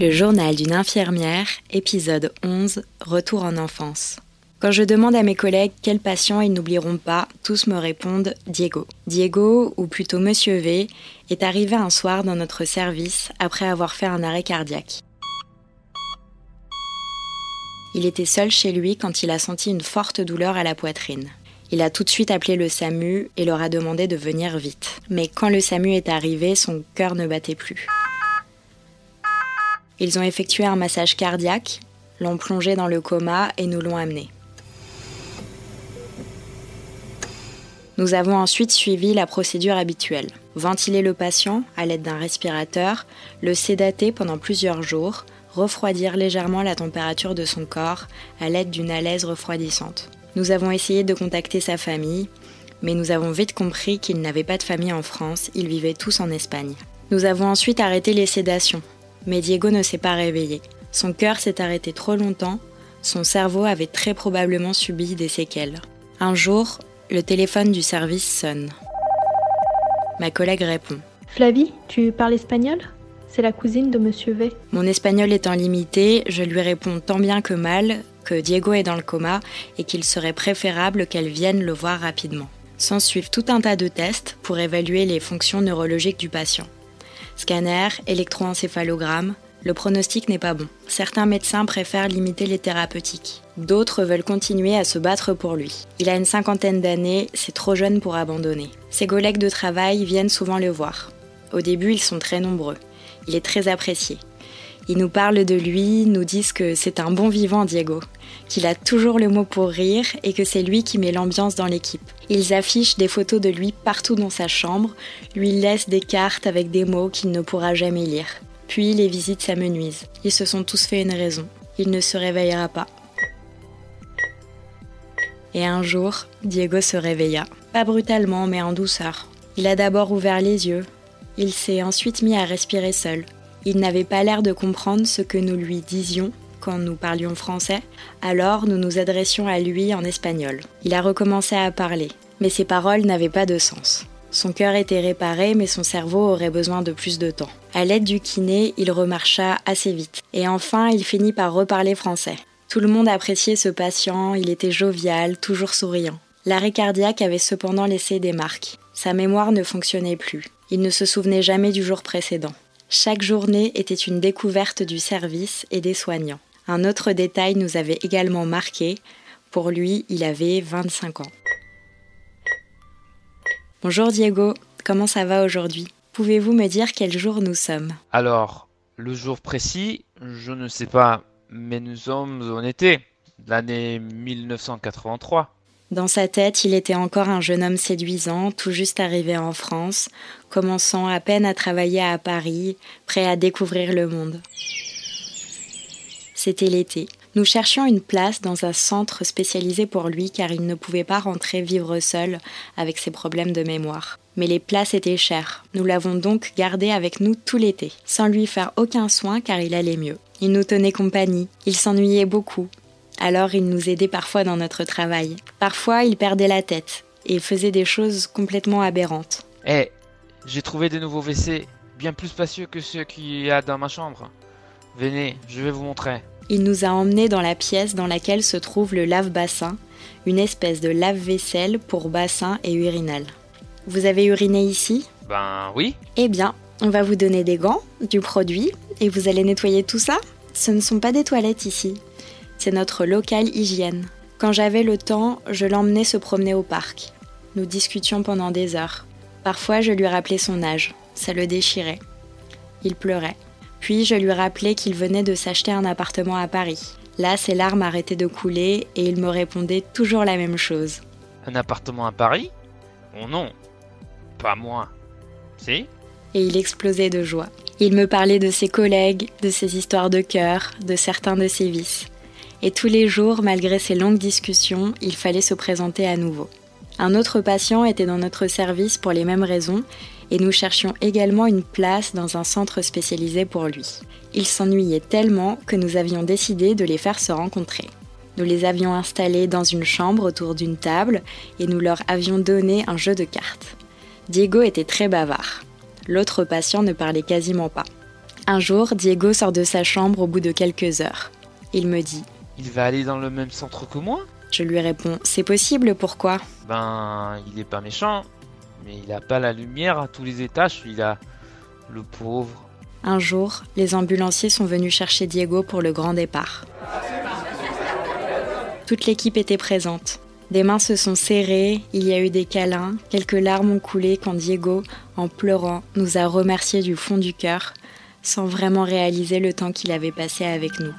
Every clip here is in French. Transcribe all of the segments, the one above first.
Le journal d'une infirmière, épisode 11, Retour en enfance. Quand je demande à mes collègues quel patient ils n'oublieront pas, tous me répondent Diego. Diego, ou plutôt Monsieur V, est arrivé un soir dans notre service après avoir fait un arrêt cardiaque. Il était seul chez lui quand il a senti une forte douleur à la poitrine. Il a tout de suite appelé le SAMU et leur a demandé de venir vite. Mais quand le SAMU est arrivé, son cœur ne battait plus. Ils ont effectué un massage cardiaque, l'ont plongé dans le coma et nous l'ont amené. Nous avons ensuite suivi la procédure habituelle. Ventiler le patient à l'aide d'un respirateur, le sédater pendant plusieurs jours, refroidir légèrement la température de son corps à l'aide d'une alaise refroidissante. Nous avons essayé de contacter sa famille, mais nous avons vite compris qu'il n'avait pas de famille en France, ils vivaient tous en Espagne. Nous avons ensuite arrêté les sédations, mais Diego ne s'est pas réveillé. Son cœur s'est arrêté trop longtemps, son cerveau avait très probablement subi des séquelles. Un jour, le téléphone du service sonne. Ma collègue répond. Flavie, tu parles espagnol? C'est la cousine de Monsieur V. Mon espagnol étant limité, je lui réponds tant bien que mal que Diego est dans le coma et qu'il serait préférable qu'elle vienne le voir rapidement. S'en suivent tout un tas de tests pour évaluer les fonctions neurologiques du patient. Scanner, électroencéphalogramme, le pronostic n'est pas bon. Certains médecins préfèrent limiter les thérapeutiques. D'autres veulent continuer à se battre pour lui. Il a une cinquantaine d'années, c'est trop jeune pour abandonner. Ses collègues de travail viennent souvent le voir. Au début, ils sont très nombreux. Il est très apprécié. Ils nous parlent de lui, nous disent que c'est un bon vivant, Diego, qu'il a toujours le mot pour rire et que c'est lui qui met l'ambiance dans l'équipe. Ils affichent des photos de lui partout dans sa chambre, lui laissent des cartes avec des mots qu'il ne pourra jamais lire. Puis les visites s'amenuisent. Ils se sont tous fait une raison. Il ne se réveillera pas. Et un jour, Diego se réveilla. Pas brutalement, mais en douceur. Il a d'abord ouvert les yeux. Il s'est ensuite mis à respirer seul. Il n'avait pas l'air de comprendre ce que nous lui disions quand nous parlions français, alors nous nous adressions à lui en espagnol. Il a recommencé à parler, mais ses paroles n'avaient pas de sens. Son cœur était réparé, mais son cerveau aurait besoin de plus de temps. À l'aide du kiné, il remarcha assez vite. Et enfin, il finit par reparler français. Tout le monde appréciait ce patient, il était jovial, toujours souriant. L'arrêt cardiaque avait cependant laissé des marques. Sa mémoire ne fonctionnait plus. Il ne se souvenait jamais du jour précédent. Chaque journée était une découverte du service et des soignants. Un autre détail nous avait également marqué. Pour lui, il avait 25 ans. Bonjour Diego, comment ça va aujourd'hui? Pouvez-vous me dire quel jour nous sommes? Alors, le jour précis, je ne sais pas, mais nous sommes en été, l'année 1983. Dans sa tête, il était encore un jeune homme séduisant, tout juste arrivé en France, commençant à peine à travailler à Paris, prêt à découvrir le monde. C'était l'été. Nous cherchions une place dans un centre spécialisé pour lui car il ne pouvait pas rentrer vivre seul avec ses problèmes de mémoire. Mais les places étaient chères. Nous l'avons donc gardé avec nous tout l'été, sans lui faire aucun soin car il allait mieux. Il nous tenait compagnie, il s'ennuyait beaucoup, alors il nous aidait parfois dans notre travail. Parfois il perdait la tête et faisait des choses complètement aberrantes. Eh, j'ai trouvé de nouveaux WC bien plus spacieux que ceux qu'il y a dans ma chambre. Venez, je vais vous montrer. Il nous a emmenés dans la pièce dans laquelle se trouve le lave-bassin, une espèce de lave-vaisselle pour bassin et urinal. Vous avez uriné ici? Ben oui. Eh bien, on va vous donner des gants, du produit, et vous allez nettoyer tout ça? Ce ne sont pas des toilettes ici. C'est notre local hygiène. Quand j'avais le temps, je l'emmenais se promener au parc. Nous discutions pendant des heures. Parfois, je lui rappelais son âge. Ça le déchirait. Il pleurait. Puis je lui rappelais qu'il venait de s'acheter un appartement à Paris. Là, ses larmes arrêtaient de couler et il me répondait toujours la même chose. Un appartement à Paris? Oh non, pas moi. Si? Et il explosait de joie. Il me parlait de ses collègues, de ses histoires de cœur, de certains de ses vices. Et tous les jours, malgré ces longues discussions, il fallait se présenter à nouveau. Un autre patient était dans notre service pour les mêmes raisons et nous cherchions également une place dans un centre spécialisé pour lui. Il s'ennuyait tellement que nous avions décidé de les faire se rencontrer. Nous les avions installés dans une chambre autour d'une table et nous leur avions donné un jeu de cartes. Diego était très bavard. L'autre patient ne parlait quasiment pas. Un jour, Diego sort de sa chambre au bout de quelques heures. Il me dit Il va aller dans le même centre que moi Je lui réponds C'est possible, pourquoi? Ben, il est pas méchant, mais il a pas la lumière à tous les étages, celui-là. Le pauvre. Un jour, les ambulanciers sont venus chercher Diego pour le grand départ. Toute l'équipe était présente. Des mains se sont serrées, il y a eu des câlins, quelques larmes ont coulé quand Diego, en pleurant, nous a remerciés du fond du cœur, sans vraiment réaliser le temps qu'il avait passé avec nous.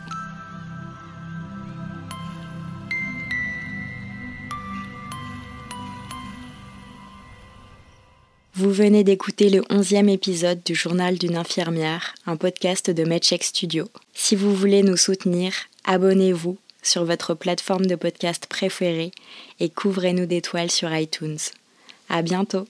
Vous venez d'écouter le onzième épisode du Journal d'une infirmière, un podcast de MedCheck Studio. Si vous voulez nous soutenir, abonnez-vous sur votre plateforme de podcast préférée et couvrez-nous d'étoiles sur iTunes. À bientôt!